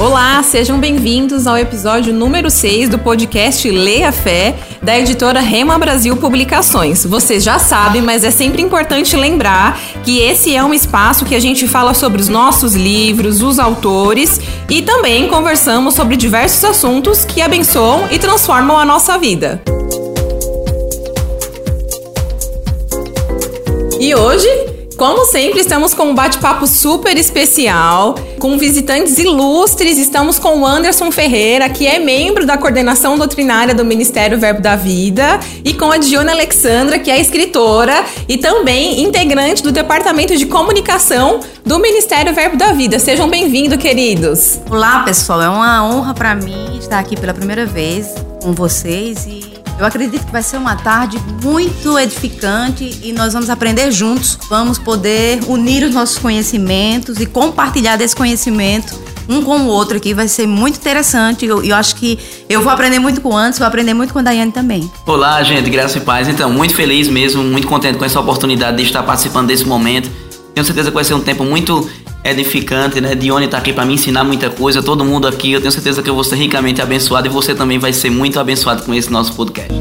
Olá, sejam bem-vindos ao episódio número 6 do podcast Leia Fé, da editora Rema Brasil Publicações. Vocês já sabem, mas é sempre importante lembrar que esse é um espaço que a gente fala sobre os nossos livros, os autores e também conversamos sobre diversos assuntos que abençoam e transformam a nossa vida. E hoje como sempre, estamos com um bate-papo super especial, com visitantes ilustres. Estamos com o Anderson Ferreira, que é membro da coordenação doutrinária do Ministério Verbo da Vida, e com a Diona Alexandra, que é escritora e também integrante do Departamento de Comunicação do Ministério Verbo da Vida. Sejam bem-vindos, queridos. Olá, pessoal. É uma honra para mim estar aqui pela primeira vez com vocês e eu acredito que vai ser uma tarde muito edificante e nós vamos aprender juntos. Vamos poder unir os nossos conhecimentos e compartilhar desse conhecimento um com o outro aqui. Vai ser muito interessante. Eu, eu acho que eu vou aprender muito com o Anderson, vou aprender muito com a Daiane também. Olá, gente, graça e paz. Então, muito feliz mesmo, muito contente com essa oportunidade de estar participando desse momento. Tenho certeza que vai ser um tempo muito edificante, né? Dione está aqui para me ensinar muita coisa, todo mundo aqui, eu tenho certeza que eu vou ser ricamente abençoado e você também vai ser muito abençoado com esse nosso podcast.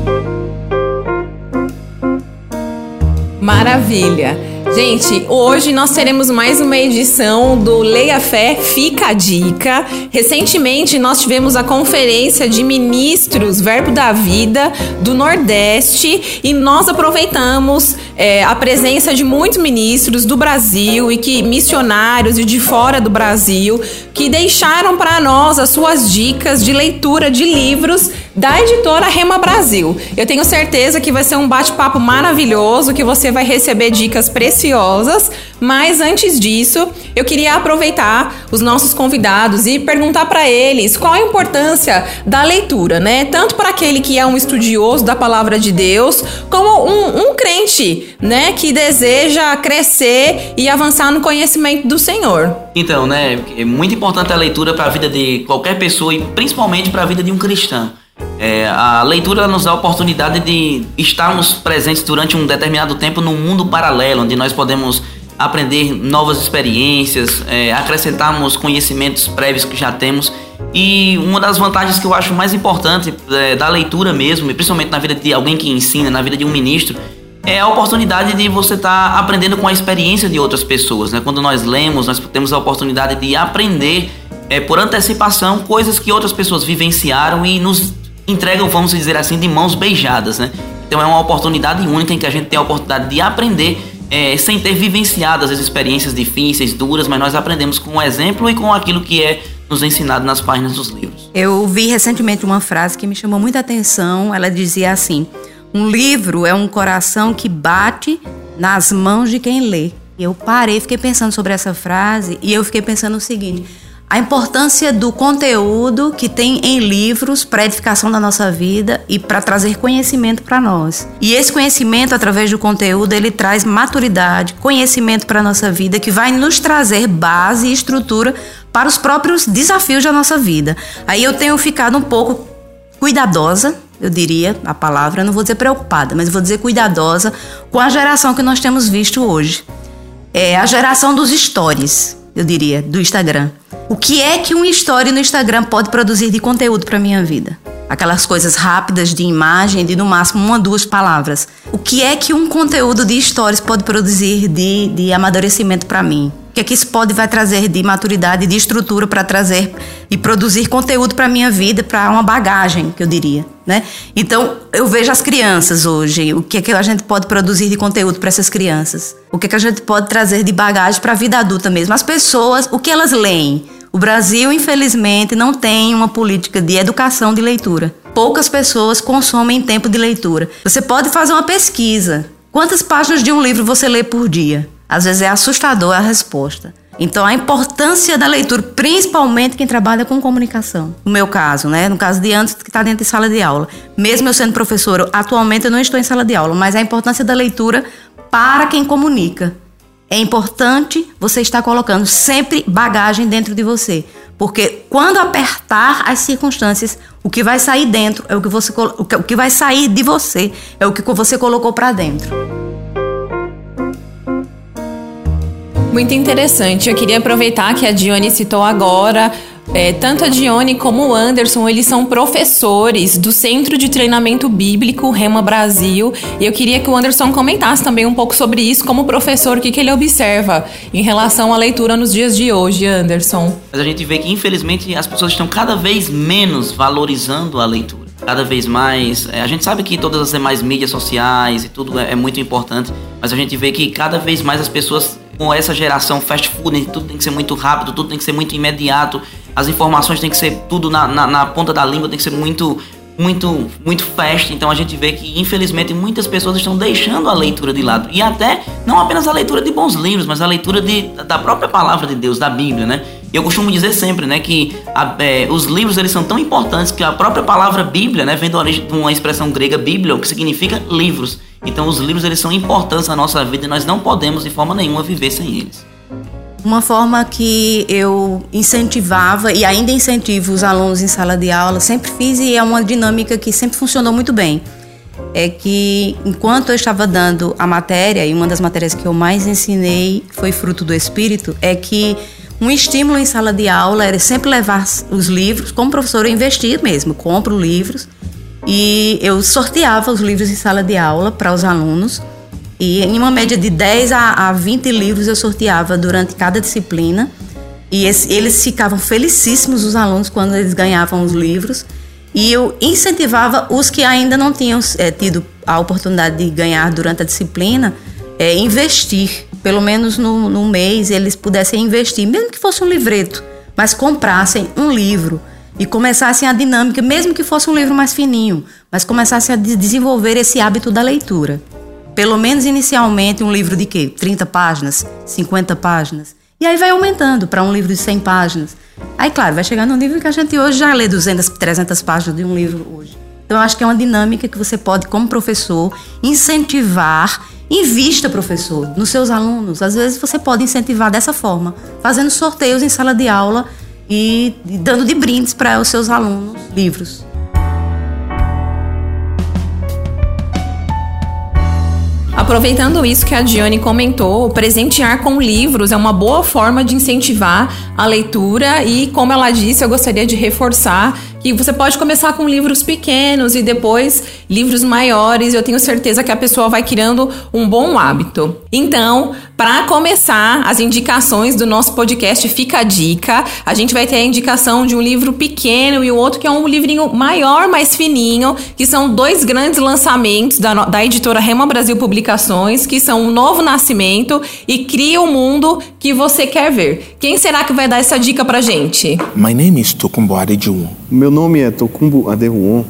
Maravilha! Gente, hoje nós teremos mais uma edição do Leia Fé Fica a Dica. Recentemente nós tivemos a conferência de ministros Verbo da Vida do Nordeste e nós aproveitamos é, a presença de muitos ministros do Brasil e que missionários e de fora do Brasil que deixaram para nós as suas dicas de leitura de livros da editora Rema Brasil. Eu tenho certeza que vai ser um bate-papo maravilhoso, que você vai receber dicas preciosas, mas antes disso, eu queria aproveitar os nossos convidados e perguntar para eles qual a importância da leitura, né? Tanto para aquele que é um estudioso da palavra de Deus, como um, um crente, né, que deseja crescer e avançar no conhecimento do Senhor. Então, né, é muito importante a leitura para a vida de qualquer pessoa e principalmente para a vida de um cristão. É, a leitura nos dá a oportunidade de estarmos presentes durante um determinado tempo num mundo paralelo, onde nós podemos aprender novas experiências, é, acrescentarmos conhecimentos prévios que já temos. E uma das vantagens que eu acho mais importante é, da leitura mesmo, e principalmente na vida de alguém que ensina, na vida de um ministro, é a oportunidade de você estar tá aprendendo com a experiência de outras pessoas. Né? Quando nós lemos, nós temos a oportunidade de aprender é, por antecipação coisas que outras pessoas vivenciaram e nos entregam, vamos dizer assim, de mãos beijadas, né? Então é uma oportunidade única em que a gente tem a oportunidade de aprender é, sem ter vivenciado as experiências difíceis, duras, mas nós aprendemos com o exemplo e com aquilo que é nos ensinado nas páginas dos livros. Eu vi recentemente uma frase que me chamou muita atenção. Ela dizia assim: Um livro é um coração que bate nas mãos de quem lê. Eu parei, fiquei pensando sobre essa frase e eu fiquei pensando o seguinte a importância do conteúdo que tem em livros para edificação da nossa vida e para trazer conhecimento para nós. E esse conhecimento através do conteúdo, ele traz maturidade, conhecimento para a nossa vida que vai nos trazer base e estrutura para os próprios desafios da nossa vida. Aí eu tenho ficado um pouco cuidadosa, eu diria a palavra, não vou dizer preocupada, mas vou dizer cuidadosa com a geração que nós temos visto hoje. É a geração dos stories, eu diria, do Instagram. O que é que um story no Instagram pode produzir de conteúdo para minha vida? Aquelas coisas rápidas de imagem, de no máximo uma, duas palavras. O que é que um conteúdo de stories pode produzir de, de amadurecimento para mim? O que é que isso pode vai trazer de maturidade, de estrutura para trazer e produzir conteúdo para minha vida, para uma bagagem, que eu diria, né? Então, eu vejo as crianças hoje, o que é que a gente pode produzir de conteúdo para essas crianças? O que é que a gente pode trazer de bagagem para a vida adulta mesmo? As pessoas, o que elas leem? O Brasil, infelizmente, não tem uma política de educação de leitura. Poucas pessoas consomem tempo de leitura. Você pode fazer uma pesquisa. Quantas páginas de um livro você lê por dia? Às vezes é assustador a resposta. Então, a importância da leitura, principalmente quem trabalha com comunicação. No meu caso, né? No caso de antes, que está dentro de sala de aula. Mesmo eu sendo professora, atualmente eu não estou em sala de aula, mas a importância da leitura para quem comunica. É importante você estar colocando sempre bagagem dentro de você, porque quando apertar as circunstâncias, o que vai sair dentro é o que você o que vai sair de você é o que você colocou para dentro. Muito interessante. Eu queria aproveitar que a Dione citou agora É, tanto a Dione como o Anderson, eles são professores do Centro de Treinamento Bíblico Rema Brasil. E eu queria que o Anderson comentasse também um pouco sobre isso, como professor, o que, que ele observa em relação à leitura nos dias de hoje, Anderson. Mas a gente vê que, infelizmente, as pessoas estão cada vez menos valorizando a leitura cada vez mais. É, a gente sabe que todas as demais mídias sociais e tudo é, é, muito importante, mas a gente vê que cada vez mais as pessoas com essa geração fast food, né, tudo tem que ser muito rápido, tudo tem que ser muito imediato, as informações tem que ser tudo na, na, na ponta da língua, tem que ser muito muito muito fast, então a gente vê que infelizmente muitas pessoas estão deixando a leitura de lado e até não apenas a leitura de bons livros, mas a leitura de, da própria palavra de Deus, da Bíblia, né? Eu costumo dizer sempre, né, que a, é, os livros eles são tão importantes que a própria palavra Bíblia, né, vem de uma expressão grega Bíblia, que significa livros. Então os livros eles são importantes na nossa vida e nós não podemos de forma nenhuma viver sem eles. Uma forma que eu incentivava e ainda incentivo os alunos em sala de aula, sempre fiz e é uma dinâmica que sempre funcionou muito bem. É que enquanto eu estava dando a matéria, e uma das matérias que eu mais ensinei foi fruto do espírito, é que um estímulo em sala de aula era sempre levar os livros, como professor eu investia mesmo, compro livros e eu sorteava os livros em sala de aula para os alunos. E em uma média de 10 a, 20 livros eu sorteava durante cada disciplina. E esse, eles ficavam felicíssimos, os alunos, quando eles ganhavam os livros. E eu incentivava os que ainda não tinham é, tido a oportunidade de ganhar durante a disciplina, é, investir pelo menos no, no mês, eles pudessem investir, mesmo que fosse um livreto, mas comprassem um livro e começassem a dinâmica, mesmo que fosse um livro mais fininho, mas começassem a desenvolver esse hábito da leitura. Pelo menos inicialmente um livro de quê? 30 páginas, 50 páginas. E aí vai aumentando para um livro de 100 páginas. Aí, claro, vai chegar num livro que a gente hoje já lê 200, 300 páginas de um livro hoje. Então, eu acho que é uma dinâmica que você pode, como professor, incentivar Invista, professor, nos seus alunos. Às vezes você pode incentivar dessa forma, fazendo sorteios em sala de aula e dando de brindes para os seus alunos livros. Aproveitando isso que a Diane comentou, presentear com livros é uma boa forma de incentivar a leitura e, como ela disse, eu gostaria de reforçar que você pode começar com livros pequenos e depois livros maiores. Eu tenho certeza que a pessoa vai criando um bom hábito. Então, para começar as indicações do nosso podcast Fica a Dica, a gente vai ter a indicação de um livro pequeno e o outro que é um livrinho maior, mais fininho, que são dois grandes lançamentos da, da editora Rema Brasil Publicações, que são O Novo Nascimento e Cria o Mundo que você quer ver. Quem será que vai dar essa dica pra gente? My name is Tokumbo Adejuwon. Meu nome é Tokumbo Adejuwon.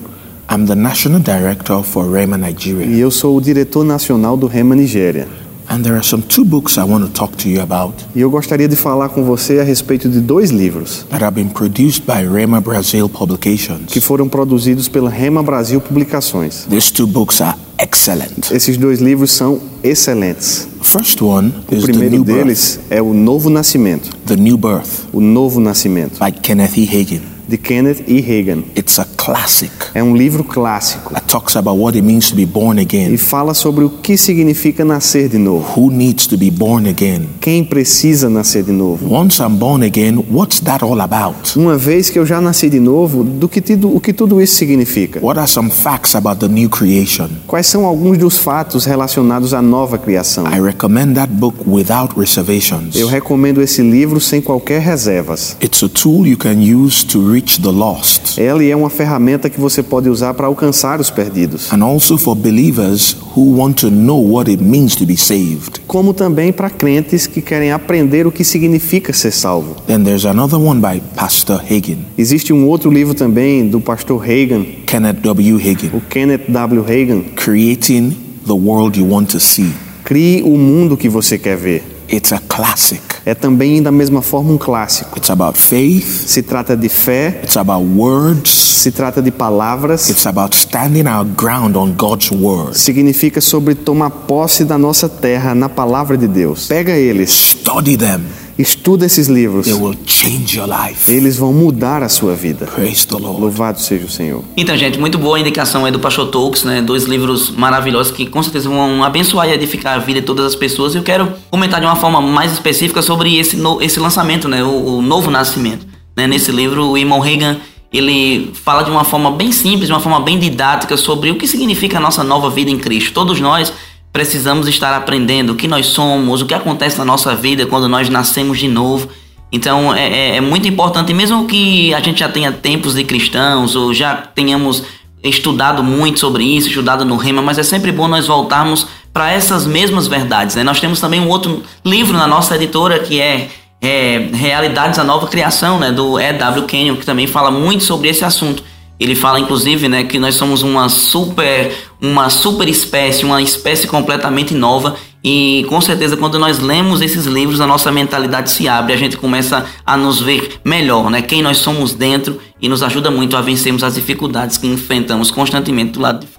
I'm the National Director for Rema Nigeria. E eu sou o diretor nacional do Rema Nigéria. And there are some two books I want to talk to you about. E eu gostaria de falar com você a respeito de dois livros that have been produced by Rema Brasil Publications. que foram produzidos pela Rema Brasil Publicações. These two books are excellent. Esses dois livros são excelentes. First one o is primeiro the new deles birth. é o Novo Nascimento. The New Birth O Novo Nascimento, by Kenneth E. Hagin. De Kenneth E. Hagan. It's a classic É um livro clássico that talks about what it means to be born e again. fala sobre o que significa nascer de novo. Who needs to be born again? Quem precisa nascer de novo? Once I'm born again, what's that all about? Uma vez que eu já nasci de novo, do que tido, o que tudo isso significa? What are some facts about the new creation? Quais são alguns dos fatos relacionados à nova criação? I recommend that book without reservations. Eu recomendo esse livro sem qualquer reservas. It's a tool you can use to reach the lost Ela é uma ferramenta que você pode usar para alcançar os perdidos, and also for believers who want to know what it means to be saved. como também para crentes que querem aprender o que significa ser salvo. Then there's another one by Pastor Hagin, Existe um outro livro também do pastor Hagan, Kenneth W. Hagin, o Kenneth W. Hagan, Creating the World You Want to See. Crie o mundo que você quer ver. It's a classic. É também da mesma forma um clássico. It's about faith, Se trata de fé, it's about words, se trata de palavras, it's about standing our ground on God's word. significa sobre tomar posse da nossa terra na palavra de Deus. Pega eles, Study them, estuda esses livros. they will change your life. Eles vão mudar a sua vida. Praise the Lord. Louvado seja o Senhor. Então, gente, muito boa a indicação aí do Pastor Tolkien, né? Dois livros maravilhosos que com certeza vão abençoar e edificar a vida de todas as pessoas. Eu quero comentar de uma forma mais específica sobre esse, no, esse lançamento, né? O, o Novo Nascimento. Né? Nesse livro, o Eamon Reagan ele fala de uma forma bem simples, de uma forma bem didática sobre o que significa a nossa nova vida em Cristo. Todos nós precisamos estar aprendendo o que nós somos, o que acontece na nossa vida quando nós nascemos de novo. Então é, é, é muito importante, mesmo que a gente já tenha tempos de cristãos ou já tenhamos estudado muito sobre isso, estudado no Rema, mas é sempre bom nós voltarmos para essas mesmas verdades. Né? Nós temos também um outro livro na nossa editora que é, é Realidades da Nova Criação, né? do E.W. Kenyon, que também fala muito sobre esse assunto. Ele fala inclusive, né, que nós somos uma super, uma super espécie, uma espécie completamente nova e com certeza quando nós lemos esses livros a nossa mentalidade se abre, a gente começa a nos ver melhor, né, quem nós somos dentro e nos ajuda muito a vencermos as dificuldades que enfrentamos constantemente do lado de fora.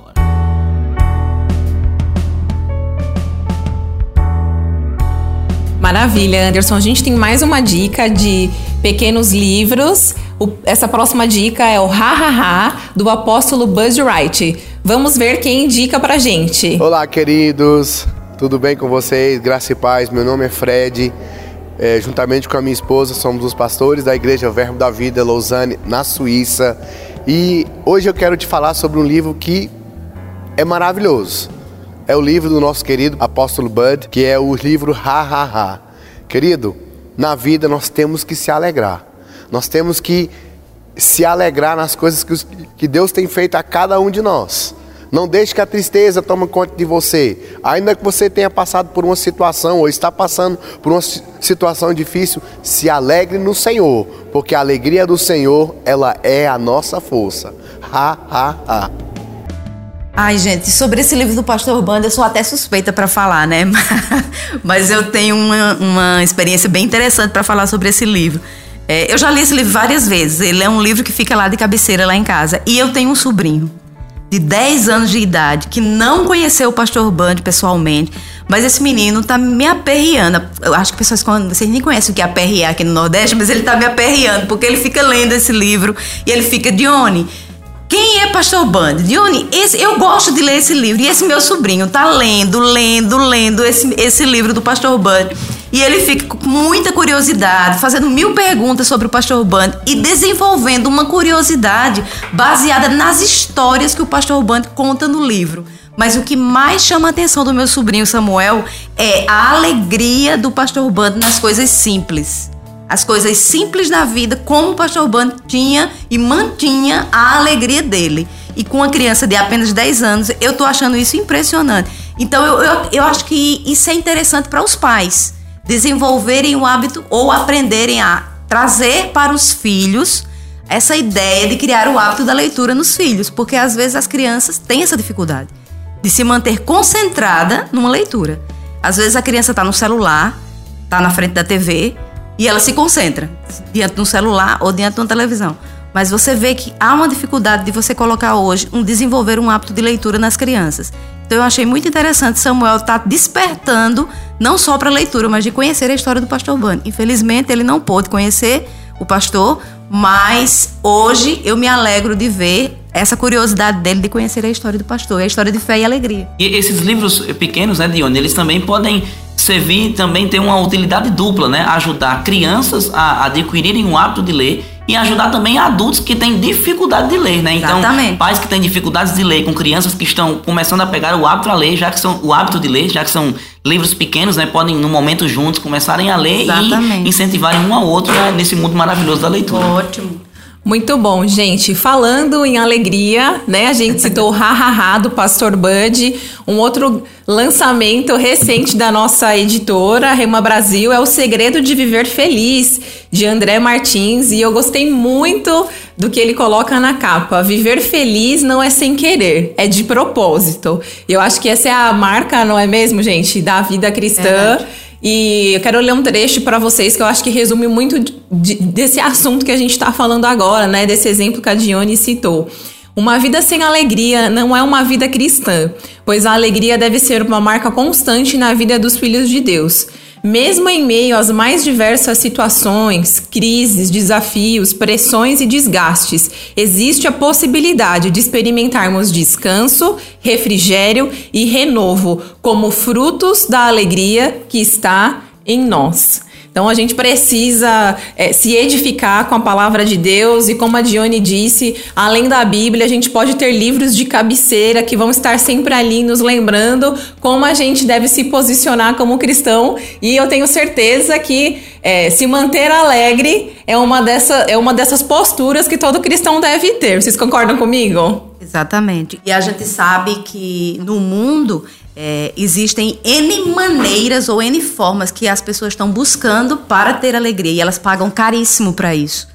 Maravilha, Anderson. A gente tem mais uma dica de pequenos livros. O, essa próxima dica é o Ha Ha Ha do apóstolo Buzz Wright. Vamos ver quem indica pra gente. Olá, queridos. Tudo bem com vocês? Graça e paz. Meu nome é Fred. É, juntamente com a minha esposa, somos os pastores da Igreja Verbo da Vida Lausanne, na Suíça. E hoje eu quero te falar sobre um livro que é maravilhoso é o livro do nosso querido apóstolo Bud, que é o livro Ha Ha Ha. Querido, na vida nós temos que se alegrar. Nós temos que se alegrar nas coisas que, Deus tem feito a cada um de nós. Não deixe que a tristeza tome conta de você. Ainda que você tenha passado por uma situação ou está passando por uma situação difícil, se alegre no Senhor, porque a alegria do Senhor, ela é a nossa força. Ha ha ha. Ai, gente, sobre esse livro do Pastor Banda, eu sou até suspeita para falar, né? Mas eu tenho uma, uma experiência bem interessante para falar sobre esse livro. É, eu já li esse livro várias vezes. Ele é um livro que fica lá de cabeceira, lá em casa. E eu tenho um sobrinho de 10 anos de idade que não conheceu o Pastor Band pessoalmente, mas esse menino tá me aperreando. Eu acho que pessoas vocês nem conhecem o que é aperrear aqui no Nordeste, mas ele tá me aperreando porque ele fica lendo esse livro e ele fica Dione quem é Pastor Band? Dione, esse, eu gosto de ler esse livro. E esse meu sobrinho tá lendo, lendo, lendo esse, esse livro do Pastor Band. E ele fica com muita curiosidade, fazendo mil perguntas sobre o Pastor Band e desenvolvendo uma curiosidade baseada nas histórias que o Pastor Band conta no livro. Mas o que mais chama a atenção do meu sobrinho Samuel é a alegria do Pastor Band nas coisas simples as coisas simples da vida, como o pastor Bando tinha e mantinha a alegria dele. E com uma criança de apenas 10 anos, eu tô achando isso impressionante. Então eu, eu, eu acho que isso é interessante para os pais desenvolverem o hábito ou aprenderem a trazer para os filhos essa ideia de criar o hábito da leitura nos filhos, porque às vezes as crianças têm essa dificuldade de se manter concentrada numa leitura. Às vezes a criança está no celular, está na frente da TV, e ela se concentra diante de um celular ou diante de uma televisão. Mas você vê que há uma dificuldade de você colocar hoje, um desenvolver um hábito de leitura nas crianças. Então eu achei muito interessante Samuel estar tá despertando não só para a leitura, mas de conhecer a história do pastor Bani. Infelizmente ele não pôde conhecer o pastor, mas hoje eu me alegro de ver essa curiosidade dele de conhecer a história do pastor, a história de fé e alegria. E esses livros pequenos, né, Dione, eles também podem servir também tem uma utilidade dupla, né? Ajudar crianças a adquirirem um hábito de ler e ajudar também adultos que têm dificuldade de ler, né? Então, Exatamente. pais que têm dificuldades de ler com crianças que estão começando a pegar o hábito a ler, já que são o hábito de ler, já que são livros pequenos, né? Podem no momento juntos começarem a ler Exatamente. e incentivarem um ao outro né? nesse mundo maravilhoso da leitura. Ótimo. Muito bom, gente. Falando em alegria, né? A gente citou o Hahaha do Pastor Bud. Um outro lançamento recente da nossa editora, Rema Brasil, é O Segredo de Viver Feliz, de André Martins. E eu gostei muito do que ele coloca na capa. Viver feliz não é sem querer, é de propósito. Eu acho que essa é a marca, não é mesmo, gente, da vida cristã. É e eu quero ler um trecho para vocês que eu acho que resume muito de, desse assunto que a gente está falando agora, né? Desse exemplo que a Dione citou. Uma vida sem alegria não é uma vida cristã, pois a alegria deve ser uma marca constante na vida dos filhos de Deus. Mesmo em meio às mais diversas situações, crises, desafios, pressões e desgastes, existe a possibilidade de experimentarmos descanso, refrigério e renovo como frutos da alegria que está em nós. Então a gente precisa é, se edificar com a palavra de Deus e como a Dione disse, além da Bíblia, a gente pode ter livros de cabeceira que vão estar sempre ali nos lembrando como a gente deve se posicionar como cristão. E eu tenho certeza que é, se manter alegre é uma, dessa, é uma dessas posturas que todo cristão deve ter. Vocês concordam comigo? Exatamente. E a gente sabe que no mundo é, existem N maneiras ou N formas que as pessoas estão buscando para ter alegria e elas pagam caríssimo para isso.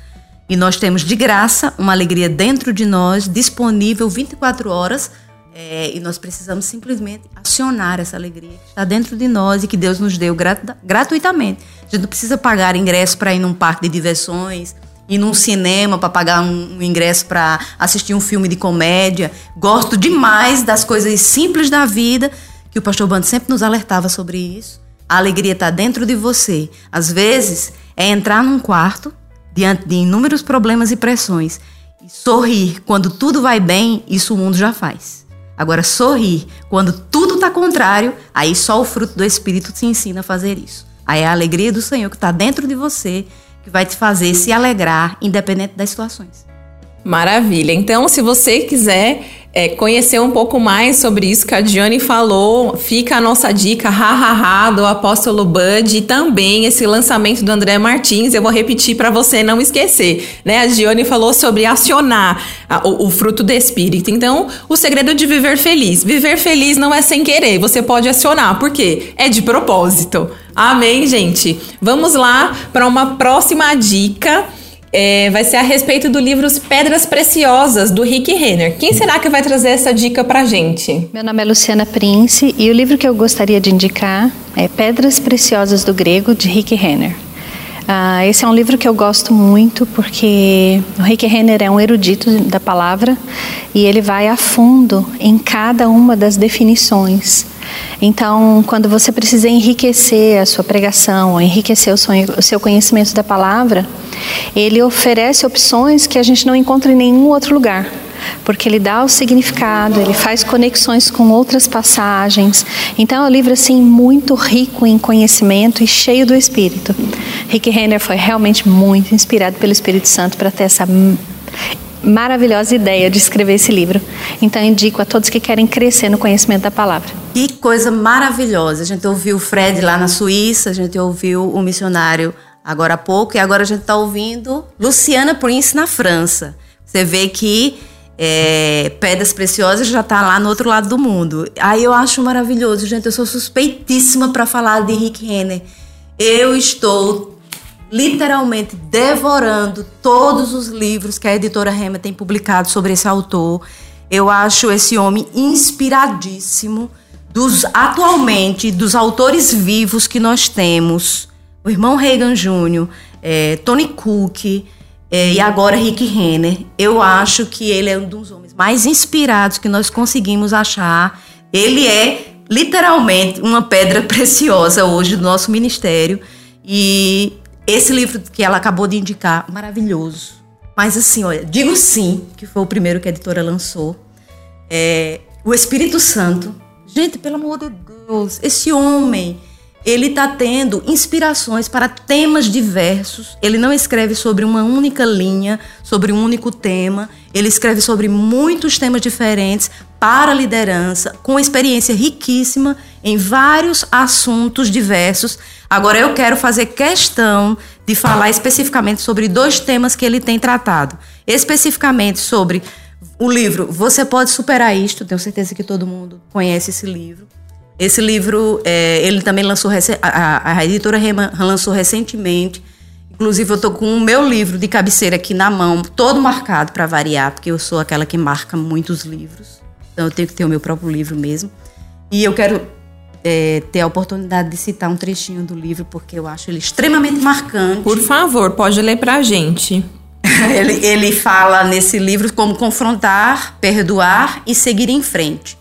E nós temos de graça uma alegria dentro de nós, disponível 24 horas, é, e nós precisamos simplesmente acionar essa alegria que está dentro de nós e que Deus nos deu gratuitamente. A gente não precisa pagar ingresso para ir num parque de diversões, ir num cinema para pagar um, ingresso para assistir um filme de comédia. Gosto demais das coisas simples da vida, que o pastor Bando sempre nos alertava sobre isso. A alegria está dentro de você. Às vezes, é entrar num quarto, diante de inúmeros problemas e pressões, e sorrir quando tudo vai bem, isso o mundo já faz. Agora, sorrir quando tudo está contrário, aí só o fruto do Espírito te ensina a fazer isso. Aí é a alegria do Senhor que está dentro de você que vai te fazer se alegrar, independente das situações. Maravilha. Então, se você quiser é, conhecer um pouco mais sobre isso que a Diane falou, fica a nossa dica, hahaha, do apóstolo Bud e também esse lançamento do André Martins. Eu vou repetir para você não esquecer, né? A Diane falou sobre acionar a, o, o fruto do Espírito. Então, o segredo de viver feliz. Viver feliz não é sem querer, você pode acionar, porque é de propósito. Amém, gente? Vamos lá para uma próxima dica é, vai ser a respeito do livro Pedras Preciosas, do Rick Renner. Quem será que vai trazer essa dica pra gente? Meu nome é Luciana Prince e o livro que eu gostaria de indicar é Pedras Preciosas do Grego, de Rick Renner. Ah, esse é um livro que eu gosto muito porque o Rick Renner é um erudito da palavra e ele vai a fundo em cada uma das definições. Então, quando você precisa enriquecer a sua pregação, enriquecer o, sonho, o seu conhecimento da palavra, ele oferece opções que a gente não encontra em nenhum outro lugar porque ele dá o significado, ele faz conexões com outras passagens. Então é um livro assim muito rico em conhecimento e cheio do Espírito. Rick Renner foi realmente muito inspirado pelo Espírito Santo para ter essa maravilhosa ideia de escrever esse livro. Então indico a todos que querem crescer no conhecimento da palavra. Que coisa maravilhosa. A gente ouviu o Fred lá na Suíça, a gente ouviu o missionário agora há pouco e agora a gente está ouvindo Luciana Prince na França. Você vê que é, Pedras Preciosas já está lá no outro lado do mundo. Aí eu acho maravilhoso, gente. Eu sou suspeitíssima para falar de Rick Renner. Eu estou literalmente devorando todos os livros que a editora Rema tem publicado sobre esse autor. Eu acho esse homem inspiradíssimo. Dos atualmente dos autores vivos que nós temos, o irmão Reagan Jr., é, Tony Cook, é, e agora Rick Renner. Eu acho que ele é um dos homens mais inspirados que nós conseguimos achar. Ele é literalmente uma pedra preciosa hoje do nosso ministério. E esse livro que ela acabou de indicar, maravilhoso. Mas assim, olha, digo sim, que foi o primeiro que a editora lançou. É, o Espírito Santo. Gente, pelo amor de Deus, esse homem ele está tendo inspirações para temas diversos. Ele não escreve sobre uma única linha, sobre um único tema. Ele escreve sobre muitos temas diferentes para a liderança, com experiência riquíssima em vários assuntos diversos. Agora eu quero fazer questão de falar especificamente sobre dois temas que ele tem tratado. Especificamente sobre o livro Você Pode Superar Isto, tenho certeza que todo mundo conhece esse livro esse livro, é, ele também lançou, a, a editora Rema lançou recentemente. Inclusive, eu estou com o meu livro de cabeceira aqui na mão, todo marcado para variar, porque eu sou aquela que marca muitos livros. Então, eu tenho que ter o meu próprio livro mesmo. E eu quero é, ter a oportunidade de citar um trechinho do livro, porque eu acho ele extremamente marcante. Por favor, pode ler para a gente. ele, ele fala nesse livro como confrontar, perdoar e seguir em frente.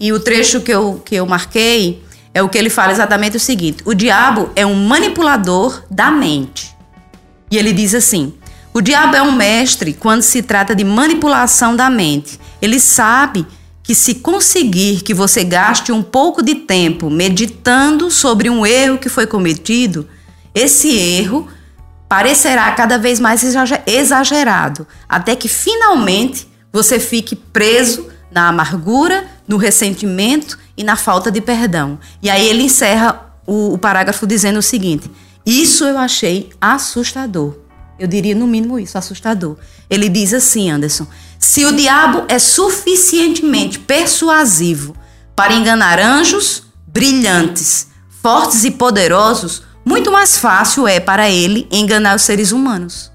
E o trecho que eu, que eu marquei é o que ele fala exatamente o seguinte: o diabo é um manipulador da mente. E ele diz assim: o diabo é um mestre quando se trata de manipulação da mente. Ele sabe que se conseguir que você gaste um pouco de tempo meditando sobre um erro que foi cometido, esse erro parecerá cada vez mais exagerado, até que finalmente você fique preso na amargura, no ressentimento e na falta de perdão. E aí ele encerra o, o parágrafo dizendo o seguinte: Isso eu achei assustador. Eu diria no mínimo isso, assustador. Ele diz assim, Anderson: se o diabo é suficientemente persuasivo para enganar anjos brilhantes, fortes e poderosos, muito mais fácil é para ele enganar os seres humanos,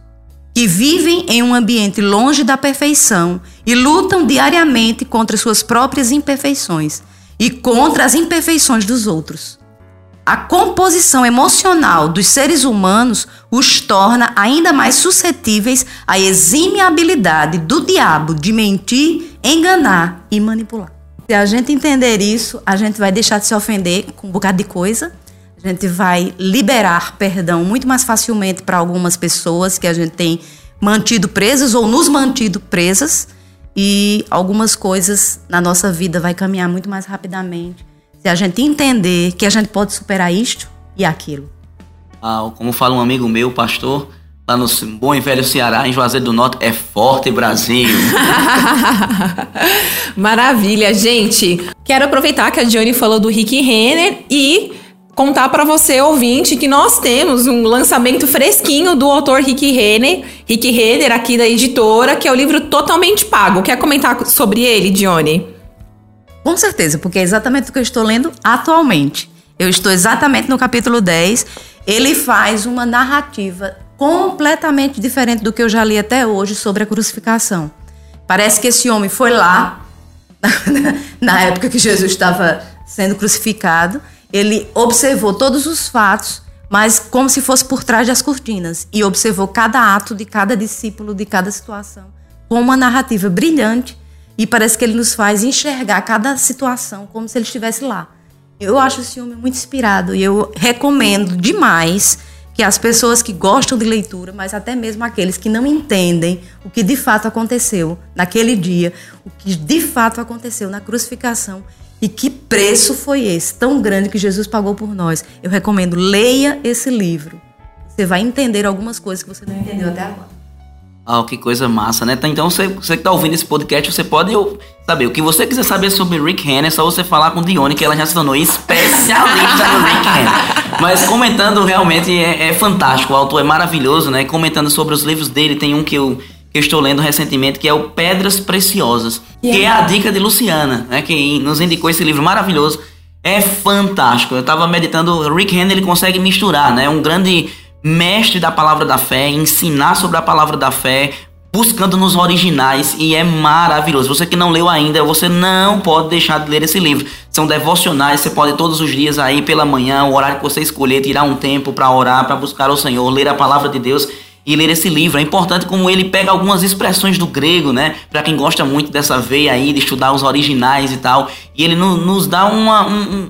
que vivem em um ambiente longe da perfeição e lutam diariamente contra suas próprias imperfeições e contra as imperfeições dos outros. A composição emocional dos seres humanos os torna ainda mais suscetíveis à exímia habilidade do diabo de mentir, enganar e manipular. Se a gente entender isso, a gente vai deixar de se ofender com um bocado de coisa, a gente vai liberar perdão muito mais facilmente para algumas pessoas que a gente tem mantido presas ou nos mantido presas, e algumas coisas na nossa vida vai caminhar muito mais rapidamente se a gente entender que a gente pode superar isto e aquilo. Ah, como fala um amigo meu, pastor, lá no bom e velho Ceará, em Juazeiro do Norte, é forte Brasil. Maravilha, gente. Quero aproveitar que a Johnny falou do Rick Renner e contar para você, ouvinte, que nós temos um lançamento fresquinho do autor Rick Renner, Rick Renner aqui da editora, que é o livro totalmente pago. Quer comentar sobre ele, Johnny? Com certeza, porque é exatamente o que eu estou lendo atualmente. Eu estou exatamente no capítulo 10. Ele faz uma narrativa completamente diferente do que eu já li até hoje sobre a crucificação. Parece que esse homem foi lá, na época que Jesus estava sendo crucificado, ele observou todos os fatos, mas como se fosse por trás das cortinas, e observou cada ato de cada discípulo, de cada situação, com uma narrativa brilhante e parece que ele nos faz enxergar cada situação como se ele estivesse lá. Eu acho esse filme muito inspirado e eu recomendo demais que as pessoas que gostam de leitura, mas até mesmo aqueles que não entendem o que de fato aconteceu naquele dia, o que de fato aconteceu na crucificação e que preço foi esse tão grande que Jesus pagou por nós. Eu recomendo leia esse livro. Você vai entender algumas coisas que você não entendeu até agora. Oh, que coisa massa, né? Então, você, você que tá ouvindo esse podcast, você pode saber o que você quiser saber sobre Rick Hanna, é só você falar com Dione, que ela já se tornou especialista no Rick Hanna. Mas comentando, realmente é, é, fantástico. O autor é maravilhoso, né? Comentando sobre os livros dele, tem um que eu, que eu estou lendo recentemente, que é o Pedras Preciosas, yeah. que é a dica de Luciana, né? Que nos indicou esse livro maravilhoso. É fantástico. Eu tava meditando, Rick Hanna, ele consegue misturar, né? Um grande mestre da palavra da fé, ensinar sobre a palavra da fé, buscando nos originais e é maravilhoso. Você que não leu ainda, você não pode deixar de ler esse livro. São devocionais, você pode todos os dias aí pela manhã, o horário que você escolher, tirar um tempo para orar, para buscar o Senhor, ler a palavra de Deus e ler esse livro. É importante como ele pega algumas expressões do grego, né? Para quem gosta muito dessa veia aí de estudar os originais e tal, e ele no, nos dá uma um,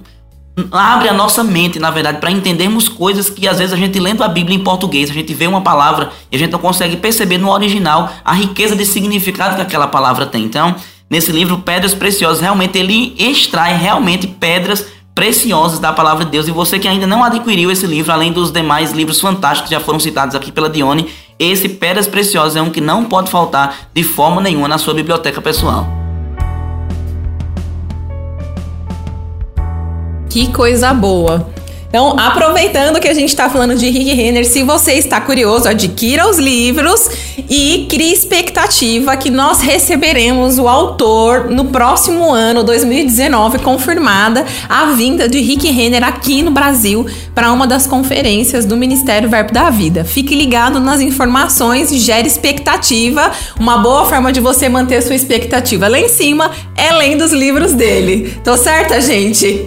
abre a nossa mente, na verdade, para entendermos coisas que às vezes a gente lendo a Bíblia em português, a gente vê uma palavra e a gente não consegue perceber no original a riqueza de significado que aquela palavra tem. Então, nesse livro Pedras Preciosas, realmente ele extrai realmente pedras preciosas da palavra de Deus. E você que ainda não adquiriu esse livro, além dos demais livros fantásticos que já foram citados aqui pela Dione, esse Pedras Preciosas é um que não pode faltar de forma nenhuma na sua biblioteca pessoal. Que coisa boa. Então, aproveitando que a gente está falando de Rick Renner, se você está curioso, adquira os livros e crie expectativa que nós receberemos o autor no próximo ano, 2019, confirmada a vinda de Rick Renner aqui no Brasil para uma das conferências do Ministério Verbo da Vida. Fique ligado nas informações e gere expectativa. Uma boa forma de você manter sua expectativa lá em cima é lendo os livros dele. Tô certa, gente?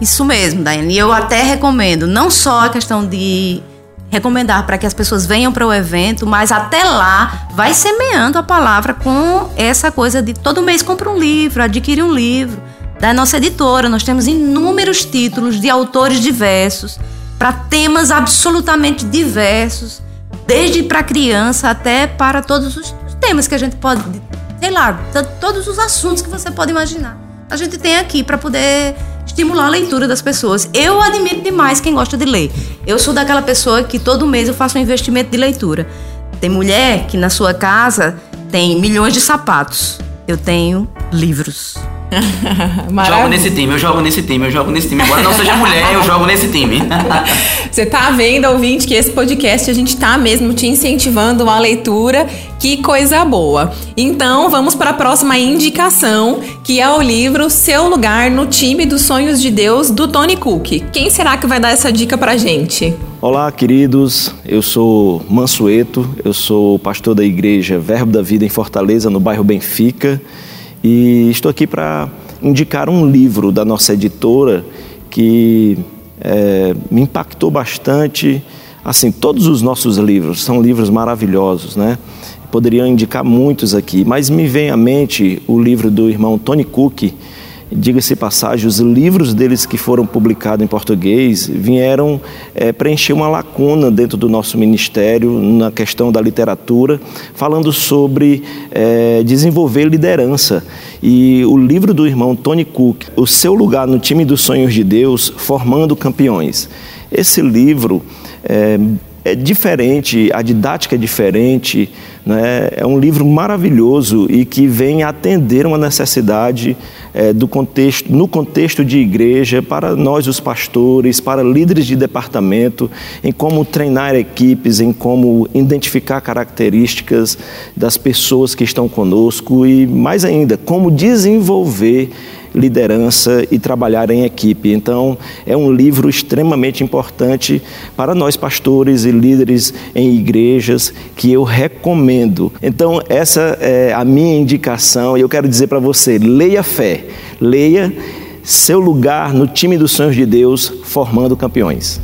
Isso mesmo, Daiane. E eu até recomendo, não só a questão de recomendar para que as pessoas venham para o evento, mas até lá vai semeando a palavra com essa coisa de todo mês compra um livro, adquire um livro. Da nossa editora, nós temos inúmeros títulos de autores diversos, para temas absolutamente diversos, desde para criança até para todos os temas que a gente pode, sei lá, todos os assuntos que você pode imaginar. A gente tem aqui para poder estimular a leitura das pessoas. Eu admiro demais quem gosta de ler. Eu sou daquela pessoa que todo mês eu faço um investimento de leitura. Tem mulher que na sua casa tem milhões de sapatos. Eu tenho livros. jogo nesse time, eu jogo nesse time, eu jogo nesse time. Agora não seja mulher, eu jogo nesse time. Você tá vendo, ouvinte, que esse podcast a gente tá mesmo te incentivando a leitura. Que coisa boa. Então, vamos para a próxima indicação, que é o livro Seu Lugar no Time dos Sonhos de Deus, do Tony Cook. Quem será que vai dar essa dica pra gente? Olá, queridos. Eu sou Mansueto, eu sou pastor da igreja Verbo da Vida em Fortaleza, no bairro Benfica. E estou aqui para indicar um livro da nossa editora que é, me impactou bastante. Assim, todos os nossos livros são livros maravilhosos, né? Poderia indicar muitos aqui, mas me vem à mente o livro do irmão Tony Cook, Diga-se passagem, os livros deles que foram publicados em português vieram é, preencher uma lacuna dentro do nosso ministério na questão da literatura, falando sobre é, desenvolver liderança. E o livro do irmão Tony Cook, O Seu Lugar no Time dos Sonhos de Deus, Formando Campeões. Esse livro é, é diferente, a didática é diferente, né? é um livro maravilhoso e que vem atender uma necessidade é, do contexto, no contexto de igreja, para nós os pastores, para líderes de departamento, em como treinar equipes, em como identificar características das pessoas que estão conosco e, mais ainda, como desenvolver liderança e trabalhar em equipe. Então, é um livro extremamente importante para nós pastores e líderes em igrejas que eu recomendo. Então, essa é a minha indicação e eu quero dizer para você: leia fé, leia seu lugar no time dos sonhos de Deus, formando campeões.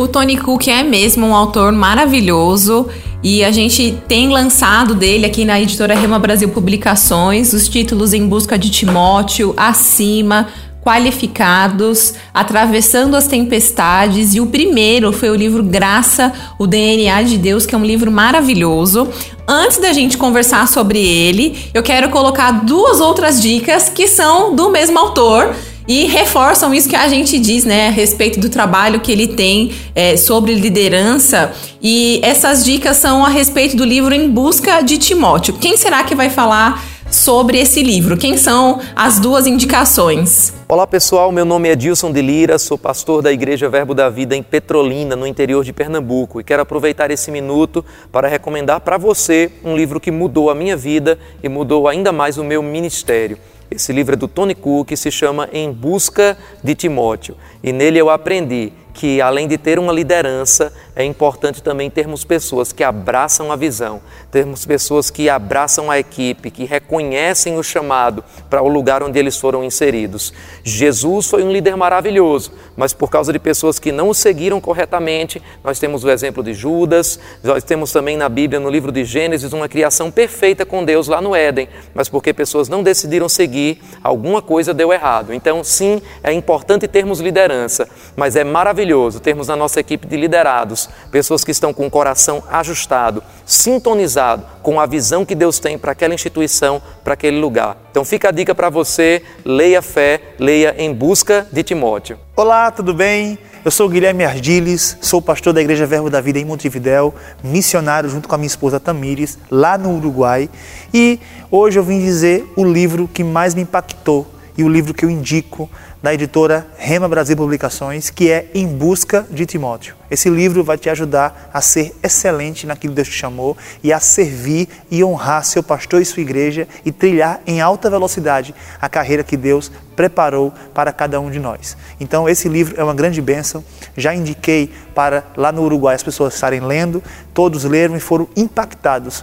O Tony Cook é mesmo um autor maravilhoso e a gente tem lançado dele aqui na editora Rema Brasil Publicações os títulos Em Busca de Timóteo, Acima, Qualificados, Atravessando as Tempestades e o primeiro foi o livro Graça, o DNA de Deus, que é um livro maravilhoso. Antes da gente conversar sobre ele, eu quero colocar duas outras dicas que são do mesmo autor e reforçam isso que a gente diz, né, a respeito do trabalho que ele tem é, sobre liderança. E essas dicas são a respeito do livro Em Busca de Timóteo. Quem será que vai falar sobre esse livro? Quem são as duas indicações? Olá pessoal, meu nome é Dilson de Lira, sou pastor da Igreja Verbo da Vida em Petrolina, no interior de Pernambuco, e quero aproveitar esse minuto para recomendar para você um livro que mudou a minha vida e mudou ainda mais o meu ministério. Esse livro é do Tony Cook, se chama Em Busca de Timóteo. E nele eu aprendi que, além de ter uma liderança, é importante também termos pessoas que abraçam a visão, termos pessoas que abraçam a equipe, que reconhecem o chamado para o lugar onde eles foram inseridos. Jesus foi um líder maravilhoso, mas por causa de pessoas que não o seguiram corretamente, nós temos o exemplo de Judas, nós temos também na Bíblia, no livro de Gênesis, uma criação perfeita com Deus lá no Éden, mas porque pessoas não decidiram seguir, alguma coisa deu errado. Então, sim, é importante termos liderança, mas é maravilhoso termos na nossa equipe de liderados pessoas que estão com o coração ajustado, sintonizado com a visão que Deus tem para aquela instituição, para aquele lugar. Então fica a dica para você, leia fé, leia em busca de Timóteo. Olá, tudo bem? Eu sou Guilherme Ardiles, sou pastor da Igreja Verbo da Vida em Montevidéu, missionário junto com a minha esposa Tamires, lá no Uruguai. E hoje eu vim dizer o livro que mais me impactou e o livro que eu indico da editora Rema Brasil Publicações, que é Em Busca de Timóteo. Esse livro vai te ajudar a ser excelente naquilo que Deus te chamou e a servir e honrar seu pastor e sua igreja e trilhar em alta velocidade a carreira que Deus preparou para cada um de nós. Então, esse livro é uma grande bênção. Já indiquei para lá no Uruguai as pessoas estarem lendo, todos leram e foram impactados.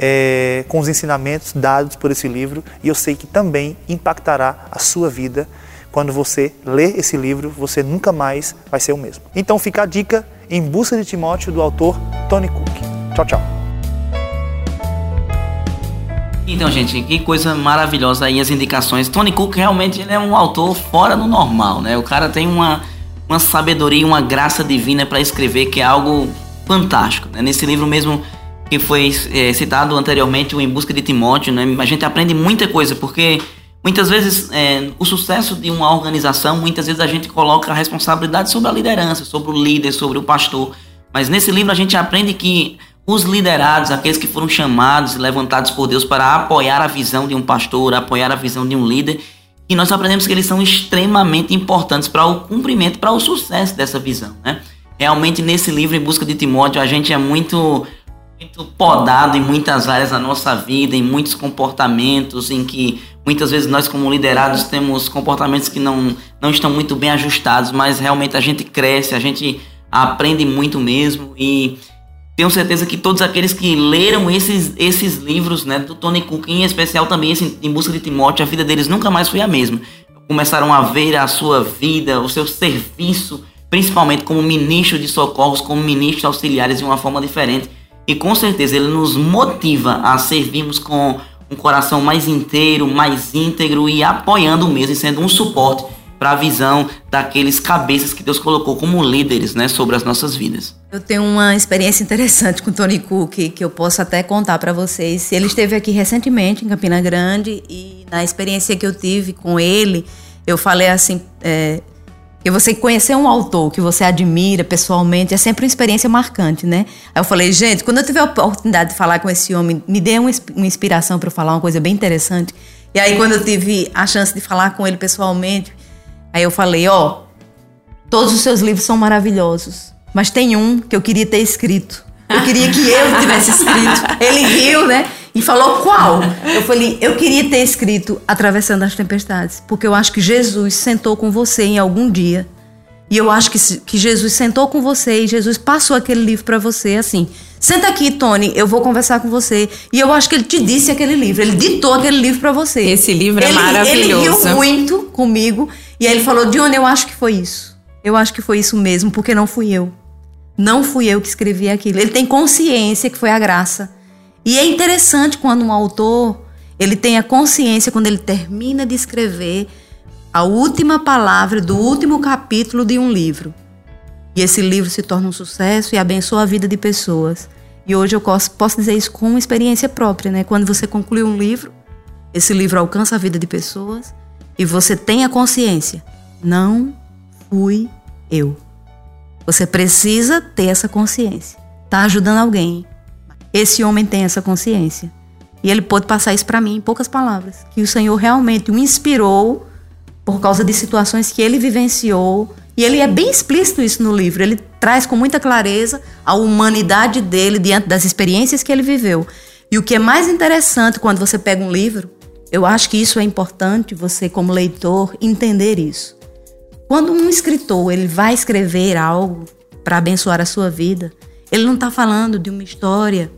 É, com os ensinamentos dados por esse livro, e eu sei que também impactará a sua vida quando você lê esse livro, você nunca mais vai ser o mesmo. Então fica a dica Em Busca de Timóteo do autor Tony Cook. Tchau, tchau. Então, gente, que coisa maravilhosa aí as indicações. Tony Cook realmente ele é um autor fora do normal, né? O cara tem uma, uma sabedoria, uma graça divina para escrever que é algo fantástico. Né? Nesse livro mesmo que foi é, citado anteriormente, o Em Busca de Timóteo, né? A gente aprende muita coisa porque Muitas vezes, é, o sucesso de uma organização, muitas vezes a gente coloca a responsabilidade sobre a liderança, sobre o líder, sobre o pastor. Mas nesse livro a gente aprende que os liderados, aqueles que foram chamados e levantados por Deus para apoiar a visão de um pastor, apoiar a visão de um líder, e nós aprendemos que eles são extremamente importantes para o cumprimento, para o sucesso dessa visão. Né? Realmente, nesse livro, Em Busca de Timóteo, a gente é muito muito podado em muitas áreas da nossa vida, em muitos comportamentos, em que muitas vezes nós, como liderados, temos comportamentos que não, não estão muito bem ajustados, mas realmente a gente cresce, a gente aprende muito mesmo e tenho certeza que todos aqueles que leram esses, esses livros, né, do Tony Cook, em especial também esse Em Busca de Timóteo, a vida deles nunca mais foi a mesma. Começaram a ver a sua vida, o seu serviço, principalmente como ministro de socorros, como ministros auxiliares de uma forma diferente. E com certeza ele nos motiva a servirmos com um coração mais inteiro, mais íntegro e apoiando mesmo, sendo um suporte para a visão daqueles cabeças que Deus colocou como líderes, né, sobre as nossas vidas. Eu tenho uma experiência interessante com Tony Cook que eu posso até contar para vocês. Ele esteve aqui recentemente em Campina Grande e na experiência que eu tive com ele, eu falei assim, é, que você conhecer um autor que você admira pessoalmente é sempre uma experiência marcante, né? Aí eu falei, gente, quando eu tiver a oportunidade de falar com esse homem, me dê uma, uma inspiração para falar uma coisa bem interessante. E aí, quando eu tive a chance de falar com ele pessoalmente, aí eu falei: ó, oh, todos os seus livros são maravilhosos, mas tem um que eu queria ter escrito. Eu queria que eu tivesse escrito. Ele riu, né? E falou qual? Eu falei, eu queria ter escrito Atravessando as Tempestades, porque eu acho que Jesus sentou com você em algum dia. E eu acho que, que Jesus sentou com você e Jesus passou aquele livro para você assim. Senta aqui, Tony, eu vou conversar com você. E eu acho que ele te disse aquele livro, ele ditou aquele livro para você. Esse livro é ele, maravilhoso. Ele riu muito comigo e aí ele falou: Dione, eu acho que foi isso. Eu acho que foi isso mesmo, porque não fui eu. Não fui eu que escrevi aquilo. Ele tem consciência que foi a graça. E é interessante quando um autor ele tem a consciência quando ele termina de escrever a última palavra do último capítulo de um livro. E esse livro se torna um sucesso e abençoa a vida de pessoas. E hoje eu posso, dizer isso com experiência própria, né? Quando você conclui um livro, esse livro alcança a vida de pessoas e você tem a consciência, não fui eu. Você precisa ter essa consciência. Tá ajudando alguém. Esse homem tem essa consciência. E ele pôde passar isso para mim em poucas palavras, que o Senhor realmente o inspirou por causa de situações que ele vivenciou. E ele é bem explícito isso no livro. Ele traz com muita clareza a humanidade dele diante das experiências que ele viveu. E o que é mais interessante quando você pega um livro, eu acho que isso é importante você como leitor entender isso. Quando um escritor ele vai escrever algo para abençoar a sua vida, ele não está falando de uma história.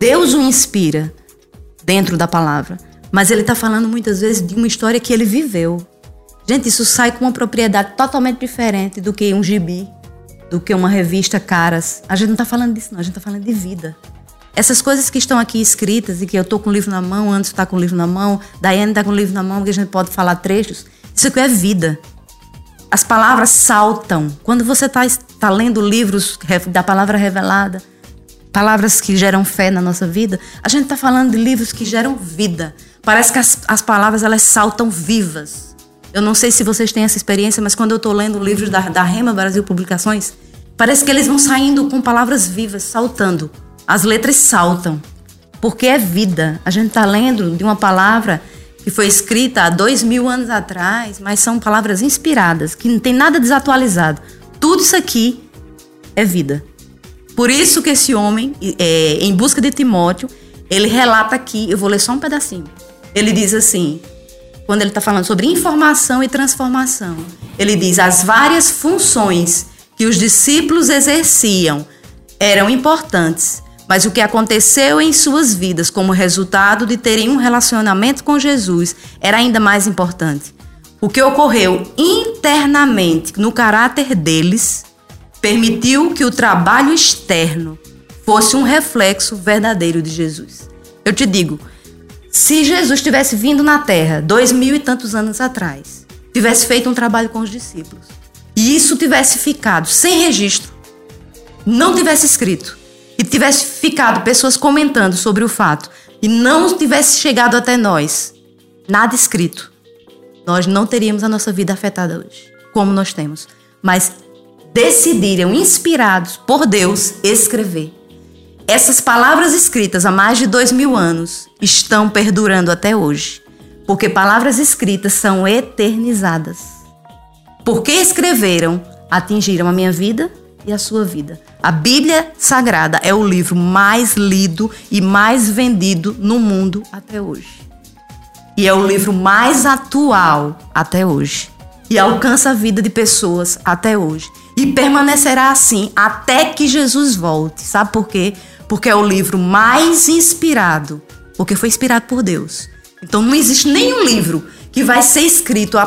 Deus o inspira dentro da palavra, mas ele está falando muitas vezes de uma história que ele viveu. Gente, isso sai com uma propriedade totalmente diferente do que um gibi, do que uma revista caras. A gente não está falando disso, não. A gente está falando de vida. Essas coisas que estão aqui escritas e que eu estou com o livro na mão, Anderson está com o livro na mão, Daiane está com o livro na mão, que a gente pode falar trechos. Isso aqui é vida. As palavras saltam. Quando você está tá lendo livros da palavra revelada, palavras que geram fé na nossa vida, a gente está falando de livros que geram vida. Parece que as, as palavras elas saltam vivas. Eu não sei se vocês têm essa experiência, mas quando eu estou lendo livros da, da Rema Brasil Publicações, parece que eles vão saindo com palavras vivas, saltando. As letras saltam, porque é vida. A gente está lendo de uma palavra que foi escrita há dois mil anos atrás, mas são palavras inspiradas, que não tem nada desatualizado. Tudo isso aqui é vida. Por isso que esse homem, é, em busca de Timóteo, ele relata aqui, eu vou ler só um pedacinho. Ele diz assim, quando ele está falando sobre informação e transformação, ele diz: as várias funções que os discípulos exerciam eram importantes, mas o que aconteceu em suas vidas como resultado de terem um relacionamento com Jesus era ainda mais importante. O que ocorreu internamente no caráter deles permitiu que o trabalho externo fosse um reflexo verdadeiro de Jesus. Eu te digo, se Jesus tivesse vindo na Terra dois mil e tantos anos atrás, tivesse feito um trabalho com os discípulos, e isso tivesse ficado sem registro, não tivesse escrito, e tivesse ficado pessoas comentando sobre o fato e não tivesse chegado até nós, nada escrito, nós não teríamos a nossa vida afetada hoje, como nós temos. Mas decidiram, inspirados por Deus, escrever. Essas palavras escritas há mais de dois mil anos estão perdurando até hoje, porque palavras escritas são eternizadas. Porque escreveram, atingiram a minha vida e a sua vida. A Bíblia Sagrada é o livro mais lido e mais vendido no mundo até hoje. E é o livro mais atual até hoje. E alcança a vida de pessoas até hoje. E permanecerá assim até que Jesus volte. Sabe por quê? Porque é o livro mais inspirado. Porque foi inspirado por Deus. Então não existe nenhum livro que vai ser escrito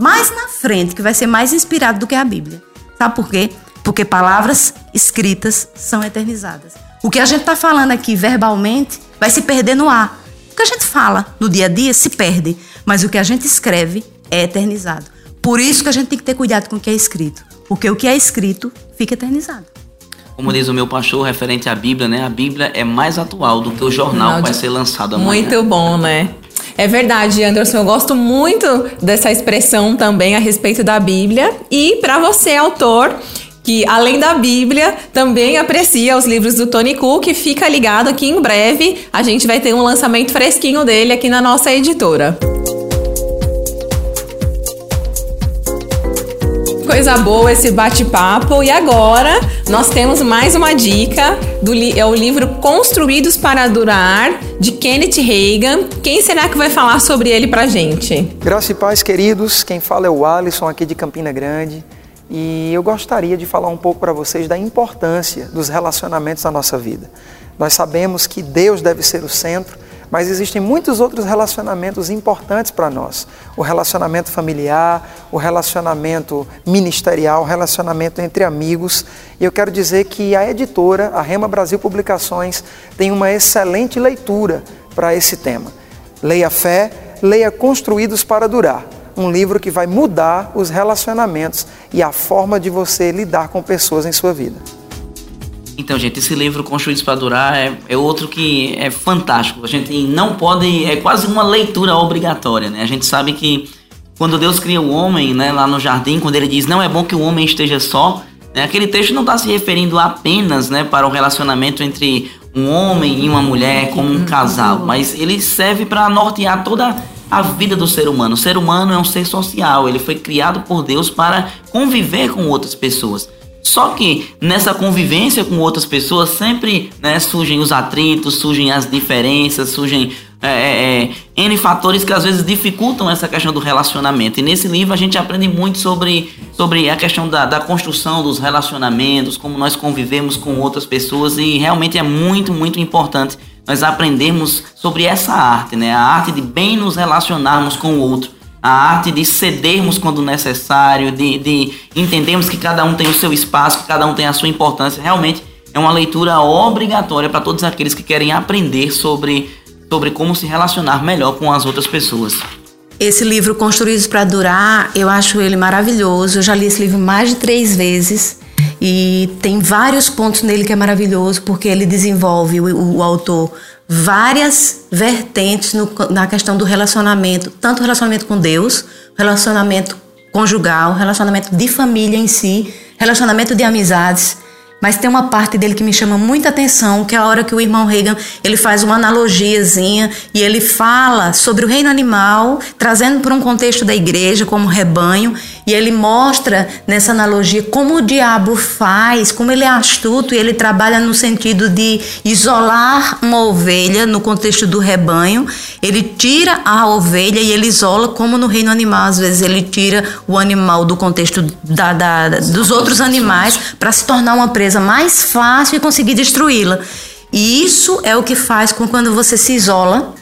mais na frente, que vai ser mais inspirado do que a Bíblia. Sabe por quê? Porque palavras escritas são eternizadas. O que a gente está falando aqui verbalmente vai se perder no ar. O que a gente fala no dia a dia se perde, mas o que a gente escreve é eternizado. Por isso que a gente tem que ter cuidado com o que é escrito, porque o que é escrito fica eternizado. Como diz o meu pastor referente à Bíblia, né? A Bíblia é mais atual do que o jornal que vai ser lançado amanhã. Muito bom, né? É verdade, Anderson. Eu gosto muito dessa expressão também a respeito da Bíblia. E para você, autor, que além da Bíblia, também aprecia os livros do Tony Cook. Fica ligado que em breve a gente vai ter um lançamento fresquinho dele aqui na nossa editora. Coisa boa esse bate-papo. E agora nós temos mais uma dica do é o livro Construídos para Durar de Kenneth Reagan. Quem será que vai falar sobre ele pra gente? Graças e paz, queridos. Quem fala é o Alisson aqui de Campina Grande. E eu gostaria de falar um pouco para vocês da importância dos relacionamentos na nossa vida. Nós sabemos que Deus deve ser o centro, mas existem muitos outros relacionamentos importantes para nós. O relacionamento familiar, o relacionamento ministerial, o relacionamento entre amigos. E eu quero dizer que a editora, a Rema Brasil Publicações, tem uma excelente leitura para esse tema. Leia Fé, leia Construídos para Durar um livro que vai mudar os relacionamentos e a forma de você lidar com pessoas em sua vida. Então, gente, esse livro Construídos para Durar é, é, outro que é fantástico. A gente não pode. É quase uma leitura obrigatória, né? A gente sabe que quando Deus cria o homem, né, lá no jardim, quando ele diz não é bom que o homem esteja só, né, aquele texto não está se referindo apenas né, para o relacionamento entre um homem e uma mulher como um casal, mas ele serve para nortear toda a vida do ser humano. O ser humano é um ser social, ele foi criado por Deus para conviver com outras pessoas. Só que nessa convivência com outras pessoas sempre né, surgem os atritos, surgem as diferenças, surgem é, é, é, N fatores que às vezes dificultam essa questão do relacionamento. E nesse livro a gente aprende muito sobre, sobre a questão da, da construção dos relacionamentos, como nós convivemos com outras pessoas, e realmente é muito, muito importante nós aprendemos sobre essa arte, né? A arte de bem nos relacionarmos com o outro, a arte de cedermos quando necessário, de, de entendermos que cada um tem o seu espaço, que cada um tem a sua importância. Realmente é uma leitura obrigatória para todos aqueles que querem aprender sobre, sobre como se relacionar melhor com as outras pessoas. Esse livro Construídos para Durar, eu acho ele maravilhoso. Eu já li esse livro mais de três vezes. E tem vários pontos nele que é maravilhoso, porque ele desenvolve, o, o autor, várias vertentes no, na questão do relacionamento, tanto relacionamento com Deus, relacionamento conjugal, relacionamento de família em si, relacionamento de amizades. Mas tem uma parte dele que me chama muita atenção, que é a hora que o irmão Reagan ele faz uma analogiazinha e ele fala sobre o reino animal, trazendo para um contexto da igreja como rebanho, e ele mostra nessa analogia como o diabo faz, como ele é astuto e ele trabalha no sentido de isolar uma ovelha no contexto do rebanho. Ele tira a ovelha e ele isola, como no reino animal, às vezes ele tira o animal do contexto da, da, dos outros animais para se tornar uma presa mais fácil e conseguir destruí-la. E isso é o que faz com quando você se isola,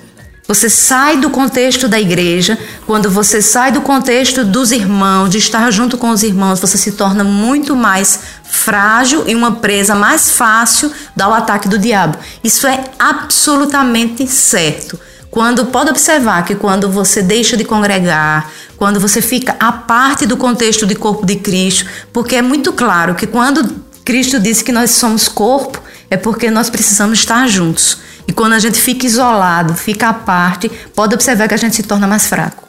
você sai do contexto da igreja, quando você sai do contexto dos irmãos, de estar junto com os irmãos, você se torna muito mais frágil e uma presa mais fácil ao ataque do diabo. Isso é absolutamente certo. Quando pode observar que quando você deixa de congregar, quando você fica à parte do contexto do corpo de Cristo, porque é muito claro que quando Cristo disse que nós somos corpo, é porque nós precisamos estar juntos. E quando a gente fica isolado, fica à parte, pode observar que a gente se torna mais fraco.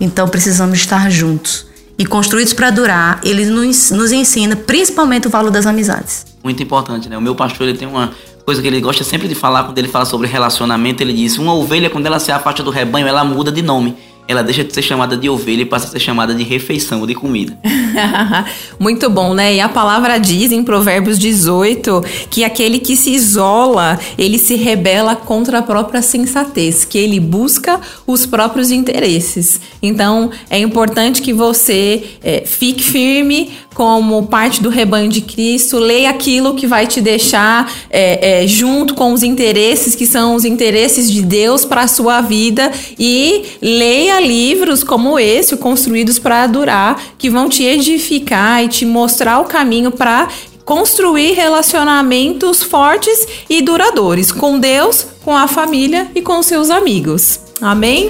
Então precisamos estar juntos. E construídos para durar, ele nos, nos ensina principalmente o valor das amizades. Muito importante, né? O meu pastor ele tem uma coisa que ele gosta sempre de falar quando ele fala sobre relacionamento. Ele diz: uma ovelha, quando ela se afasta do rebanho, ela muda de nome ela deixa de ser chamada de ovelha e passa a ser chamada de refeição ou de comida. Muito bom, né? E a palavra diz em Provérbios 18 que aquele que se isola, ele se rebela contra a própria sensatez, que ele busca os próprios interesses. Então, é importante que você é, fique firme como parte do rebanho de Cristo, leia aquilo que vai te deixar é, é, junto com os interesses que são os interesses de Deus para a sua vida e leia livros como esse, Construídos para Durar, que vão te edificar e te mostrar o caminho para construir relacionamentos fortes e duradouros com Deus, com a família e com seus amigos. Amém?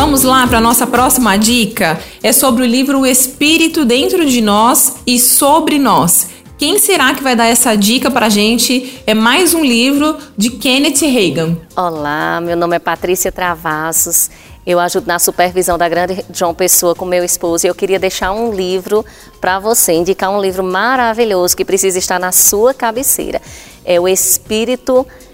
Vamos lá para nossa próxima dica. É sobre o livro O Espírito Dentro de Nós e Sobre Nós. Quem será que vai dar essa dica para a gente? É mais um livro de Kenneth Reagan. Olá, meu nome é Patrícia Travassos. Eu ajudo na supervisão da grande João Pessoa com meu esposo e eu queria deixar um livro para você, indicar um livro maravilhoso que precisa estar na sua cabeceira. É O Espírito dentro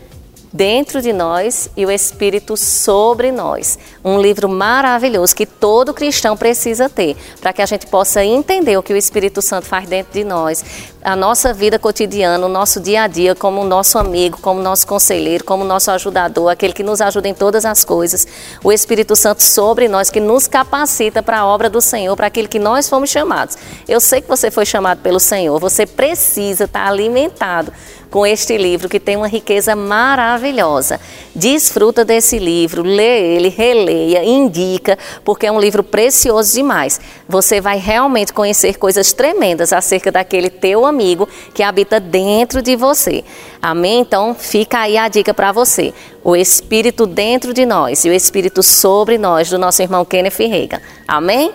de nós e o Espírito sobre nós. Um livro maravilhoso que todo cristão precisa ter, para que a gente possa entender o que o Espírito Santo faz dentro de nós, a nossa vida cotidiana, o nosso dia a dia, como nosso amigo, como nosso conselheiro, como nosso ajudador, aquele que nos ajuda em todas as coisas. O Espírito Santo sobre nós, que nos capacita para a obra do Senhor, para aquilo que nós fomos chamados. Eu sei que você foi chamado pelo Senhor, você precisa estar alimentado com este livro que tem uma riqueza maravilhosa. Desfruta desse livro, lê ele, releia, indica, porque é um livro precioso demais. Você vai realmente conhecer coisas tremendas acerca daquele teu amigo que habita dentro de você. Amém? Então fica aí a dica para você. O Espírito dentro de nós e o Espírito sobre nós, do nosso irmão Kenneth Reagan. Amém?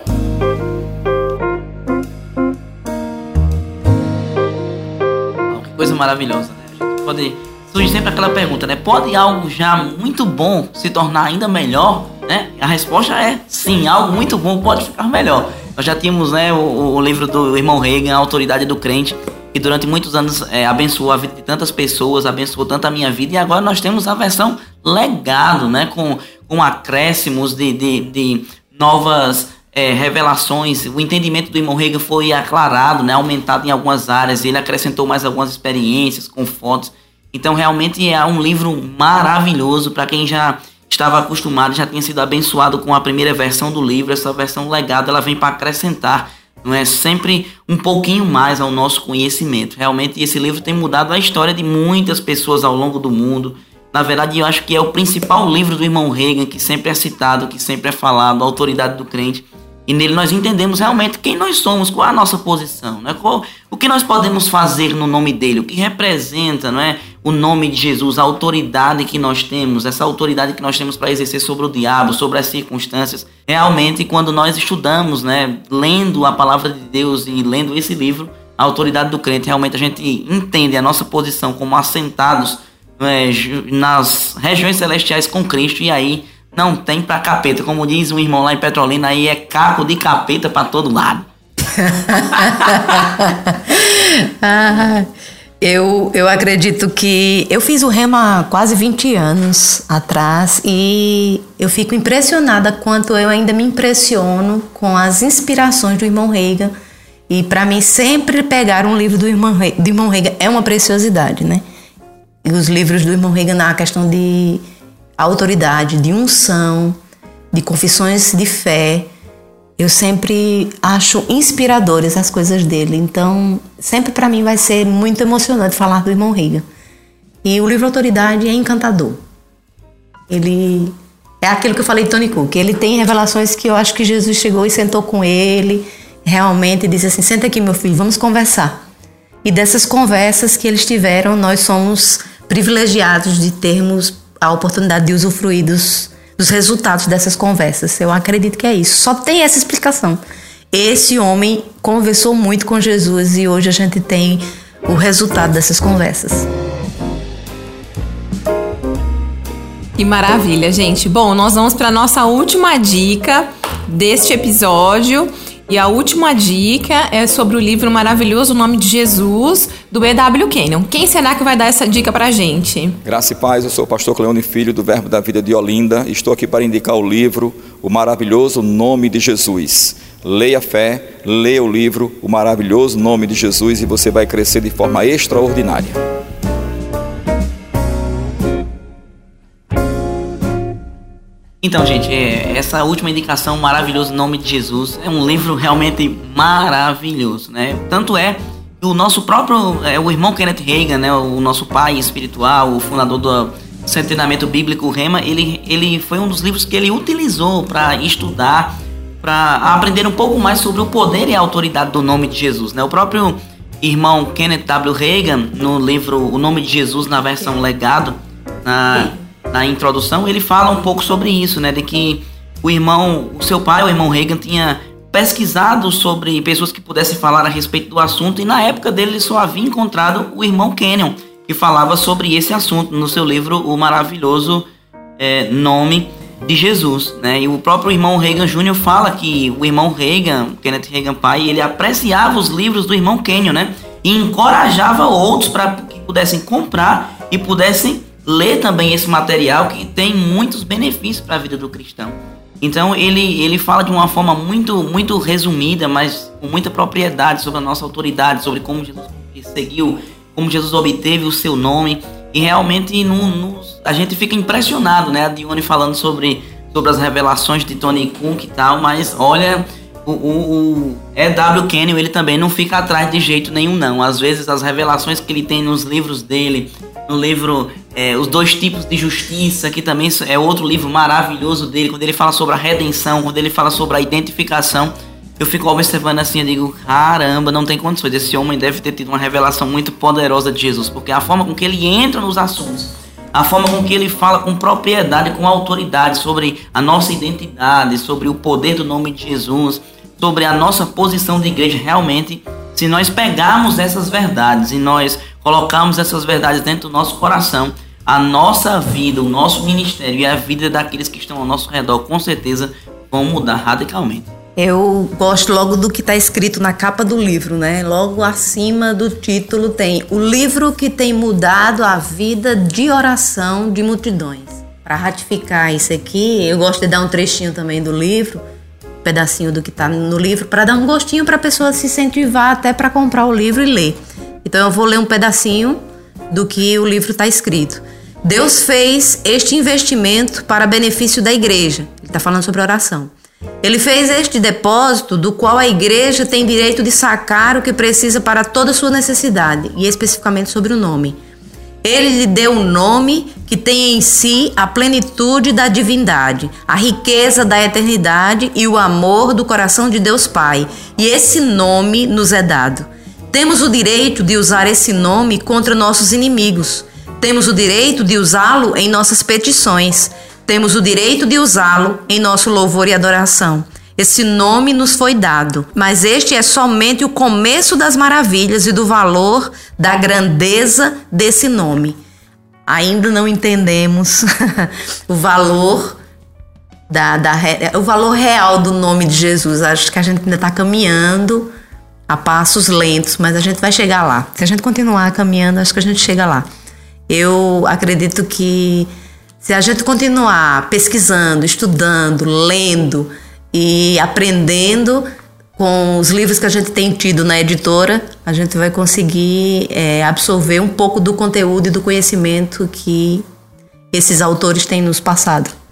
coisa maravilhosa, né? Pode. Surge sempre aquela pergunta, né? Pode algo já muito bom se tornar ainda melhor? Né? A resposta é sim, algo muito bom pode ficar melhor. Nós já tínhamos né, o, o livro do irmão Reagan, A Autoridade do Crente, que durante muitos anos é, abençoou a vida de tantas pessoas, abençoou tanto a minha vida, e agora nós temos a versão legado, né? Com, com acréscimos de, de, de novas é, revelações, o entendimento do irmão Reagan foi aclarado, né, aumentado em algumas áreas, ele acrescentou mais algumas experiências com fotos. Então, realmente é um livro maravilhoso para quem já estava acostumado, já tinha sido abençoado com a primeira versão do livro. Essa versão legada ela vem para acrescentar, não é sempre um pouquinho mais ao nosso conhecimento. Realmente esse livro tem mudado a história de muitas pessoas ao longo do mundo. Na verdade, eu acho que é o principal livro do irmão Reagan que sempre é citado, que sempre é falado, a autoridade do crente. E nele nós entendemos realmente quem nós somos, qual é a nossa posição, né? Qual, o que nós podemos fazer no nome dele, o que representa não é, o nome de Jesus, a autoridade que nós temos, essa autoridade que nós temos para exercer sobre o diabo, sobre as circunstâncias. Realmente, quando nós estudamos, né, lendo a palavra de Deus e lendo esse livro, a autoridade do crente, realmente a gente entende a nossa posição como assentados é, nas regiões celestiais com Cristo e aí não tem pra capeta. Como diz um irmão lá em Petrolina, aí é caco de capeta para todo lado. ah, eu, eu acredito que eu fiz o rema há quase 20 anos atrás e eu fico impressionada quanto eu ainda me impressiono com as inspirações do irmão Reagan. E para mim, sempre pegar um livro do irmão, do irmão Reagan é uma preciosidade, né? E os livros do irmão Reagan na questão de autoridade, de unção, de confissões de fé. Eu sempre acho inspiradores as coisas dele. Então, sempre para mim vai ser muito emocionante falar do irmão Reagan. E o livro Autoridade é encantador. Ele é aquilo que eu falei de Tony Cook. Ele tem revelações que eu acho que Jesus chegou e sentou com ele, realmente disse assim: "Senta aqui, meu filho, vamos conversar". E dessas conversas que eles tiveram, nós somos privilegiados de termos a oportunidade de usufruir dos, dos resultados dessas conversas. Eu acredito que é isso. Só tem essa explicação. Esse homem conversou muito com Jesus e hoje a gente tem o resultado dessas conversas. Que maravilha, gente. Bom, nós vamos para nossa última dica deste episódio. E a última dica é sobre o livro maravilhoso O Nome de Jesus, do E.W. Kenyon. Quem será que vai dar essa dica pra gente? Graça e paz, eu sou o pastor Cleone Filho, do Verbo da Vida de Olinda. Estou aqui para indicar o livro O Maravilhoso Nome de Jesus. Leia a fé, leia o livro O Maravilhoso Nome de Jesus e você vai crescer de forma extraordinária. Então, gente, é, essa última indicação, Maravilhoso Nome de Jesus, é um livro realmente maravilhoso, né? Tanto é que o nosso próprio, é, o irmão Kenneth Reagan, né, o nosso pai espiritual, o fundador do Centenamento Bíblico Rema, ele, ele foi um dos livros que ele utilizou para estudar, para aprender um pouco mais sobre o poder e a autoridade do nome de Jesus, né? O próprio irmão Kenneth W. Reagan, no livro O Nome de Jesus, na versão legado, na na introdução, ele fala um pouco sobre isso, né? De que o irmão, o seu pai, o irmão Reagan, tinha pesquisado sobre pessoas que pudessem falar a respeito do assunto e na época dele ele só havia encontrado o irmão Kenyon, que falava sobre esse assunto no seu livro O Maravilhoso é, Nome de Jesus, né? E o próprio irmão Reagan Jr. fala que o irmão Reagan, Kenneth Reagan pai, ele apreciava os livros do irmão Kenyon, né? E encorajava outros para que pudessem comprar e pudessem ler também esse material que tem muitos benefícios para a vida do cristão. Então ele, ele fala de uma forma muito muito resumida, mas com muita propriedade sobre a nossa autoridade, sobre como Jesus seguiu, como Jesus obteve o seu nome. E realmente no, no, a gente fica impressionado, né? A Dione falando sobre, sobre as revelações de Tony Cook e tal, mas olha, o, o, o E.W. Kenyon ele também não fica atrás de jeito nenhum, não. Às vezes as revelações que ele tem nos livros dele, no livro é, Os Dois Tipos de Justiça, que também é outro livro maravilhoso dele, quando ele fala sobre a redenção, quando ele fala sobre a identificação, eu fico observando assim, eu digo, caramba, não tem condições. Esse homem deve ter tido uma revelação muito poderosa de Jesus, porque a forma com que ele entra nos assuntos, a forma com que ele fala com propriedade, com autoridade sobre a nossa identidade, sobre o poder do nome de Jesus, sobre a nossa posição de igreja, realmente, se nós pegarmos essas verdades e nós colocarmos essas verdades dentro do nosso coração, a nossa vida, o nosso ministério e a vida daqueles que estão ao nosso redor, com certeza vão mudar radicalmente. Eu gosto logo do que está escrito na capa do livro, né? Logo acima do título tem o livro que tem mudado a vida de oração de multidões. Para ratificar isso aqui, eu gosto de dar um trechinho também do livro, pedacinho do que está no livro, para dar um gostinho para a pessoa se incentivar até para comprar o livro e ler. Então eu vou ler um pedacinho do que o livro está escrito. Deus fez este investimento para benefício da igreja. Ele está falando sobre oração. Ele fez este depósito do qual a igreja tem direito de sacar o que precisa para toda sua necessidade, e especificamente sobre o nome. Ele lhe deu um nome que tem em si a plenitude da divindade, a riqueza da eternidade e o amor do coração de Deus Pai. E esse nome nos é dado. Temos o direito de usar esse nome contra nossos inimigos. Temos o direito de usá-lo em nossas petições. Temos o direito de usá-lo em nosso louvor e adoração. Esse nome nos foi dado, mas este é somente o começo das maravilhas e do valor da grandeza desse nome. Ainda não entendemos o valor da, da, o valor real do nome de Jesus. Acho que a gente ainda está caminhando a passos lentos, mas a gente vai chegar lá. Se a gente continuar caminhando, acho que a gente chega lá. Eu acredito que se a gente continuar pesquisando, estudando, lendo e aprendendo com os livros que a gente tem tido na editora, a gente vai conseguir é, absorver um pouco do conteúdo e do conhecimento que esses autores têm nos passado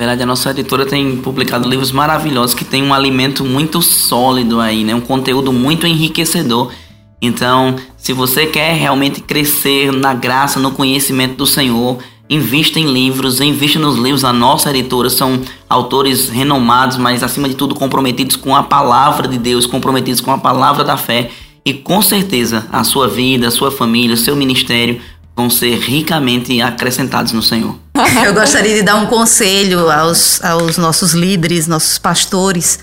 verdade, a nossa editora tem publicado livros maravilhosos que tem um alimento muito sólido aí, né? Um conteúdo muito enriquecedor. Então, se você quer realmente crescer na graça, no conhecimento do Senhor, invista em livros, invista nos livros da nossa editora. São autores renomados, mas acima de tudo comprometidos com a palavra de Deus, comprometidos com a palavra da fé. E com certeza a sua vida, a sua família, o seu ministério vão ser ricamente acrescentados no Senhor. Eu gostaria de dar um conselho aos, aos nossos líderes, nossos pastores,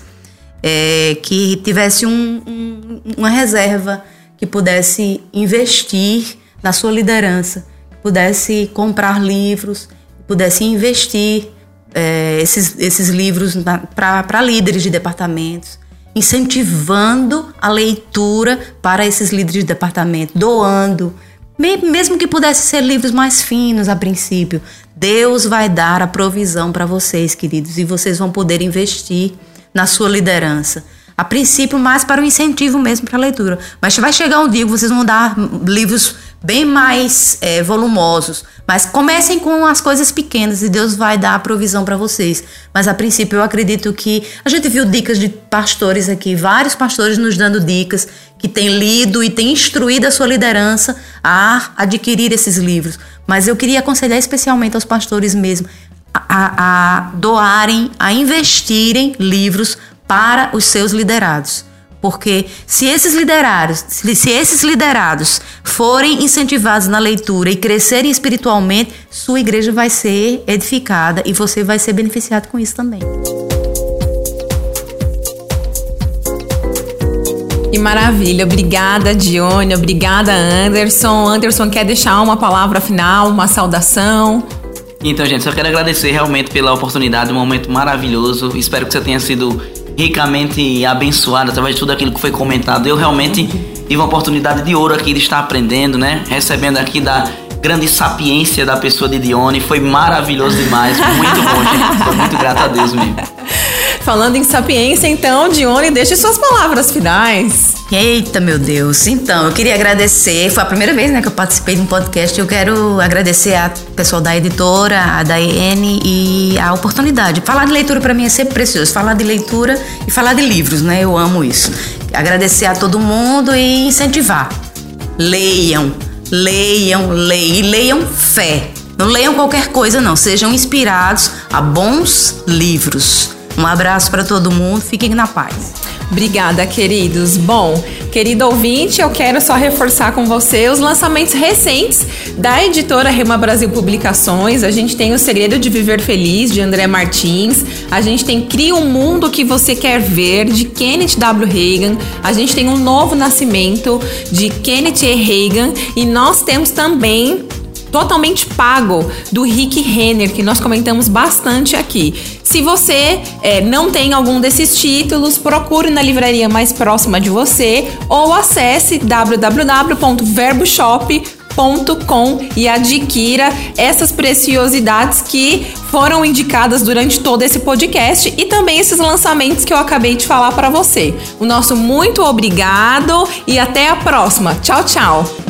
é, que tivesse um, um, uma reserva, que pudesse investir na sua liderança, pudesse comprar livros, pudesse investir é, esses, esses livros para líderes de departamentos, incentivando a leitura para esses líderes de departamento, doando, mesmo que pudesse ser livros mais finos a princípio. Deus vai dar a provisão para vocês, queridos, e vocês vão poder investir na sua liderança. A princípio, mais para o incentivo mesmo para a leitura. Mas vai chegar um dia que vocês vão dar livros bem mais é, volumosos. Mas comecem com as coisas pequenas e Deus vai dar a provisão para vocês. Mas a princípio eu acredito que a gente viu dicas de pastores aqui, vários pastores nos dando dicas que têm lido e têm instruído a sua liderança a adquirir esses livros. Mas eu queria aconselhar especialmente aos pastores mesmo a, a, a doarem, a investirem livros para os seus liderados. Porque se esses liderados, se esses liderados forem incentivados na leitura e crescerem espiritualmente, sua igreja vai ser edificada e você vai ser beneficiado com isso também. Que maravilha, obrigada Dione, obrigada Anderson. Anderson quer deixar uma palavra final, uma saudação? Então, gente, só quero agradecer realmente pela oportunidade, um momento maravilhoso. Espero que você tenha sido ricamente abençoado através de tudo aquilo que foi comentado. Eu realmente tive uma oportunidade de ouro aqui de estar aprendendo, né? Recebendo aqui da grande sapiência da pessoa de Dione. Foi maravilhoso demais. Muito bom, gente. Foi muito grato a Deus mesmo. Falando em sapiência, então, Dione, deixe suas palavras finais. Eita, meu Deus. Então, eu queria agradecer. Foi a primeira vez né, que eu participei de um podcast. Eu quero agradecer a pessoal da editora, a Daiane e a oportunidade. Falar de leitura para mim é sempre precioso. Falar de leitura e falar de livros, né? Eu amo isso. Agradecer a todo mundo e incentivar. Leiam, leiam, leiam e leiam fé. Não leiam qualquer coisa, não. Sejam inspirados a bons livros. Um abraço para todo mundo. Fiquem na paz. Obrigada, queridos. Bom, querido ouvinte, eu quero só reforçar com você os lançamentos recentes da editora Rema Brasil Publicações. A gente tem O Segredo de Viver Feliz, de André Martins. A gente tem Cria um Mundo que Você Quer Ver, de Kenneth W. Reagan. A gente tem Um Novo Nascimento, de Kenneth E. Reagan. E nós temos também totalmente pago do Rick Renner, que nós comentamos bastante aqui. Se você é, não tem algum desses títulos, procure na livraria mais próxima de você ou acesse www.verboshop.com e adquira essas preciosidades que foram indicadas durante todo esse podcast e também esses lançamentos que eu acabei de falar para você. O nosso muito obrigado e até a próxima. Tchau, tchau.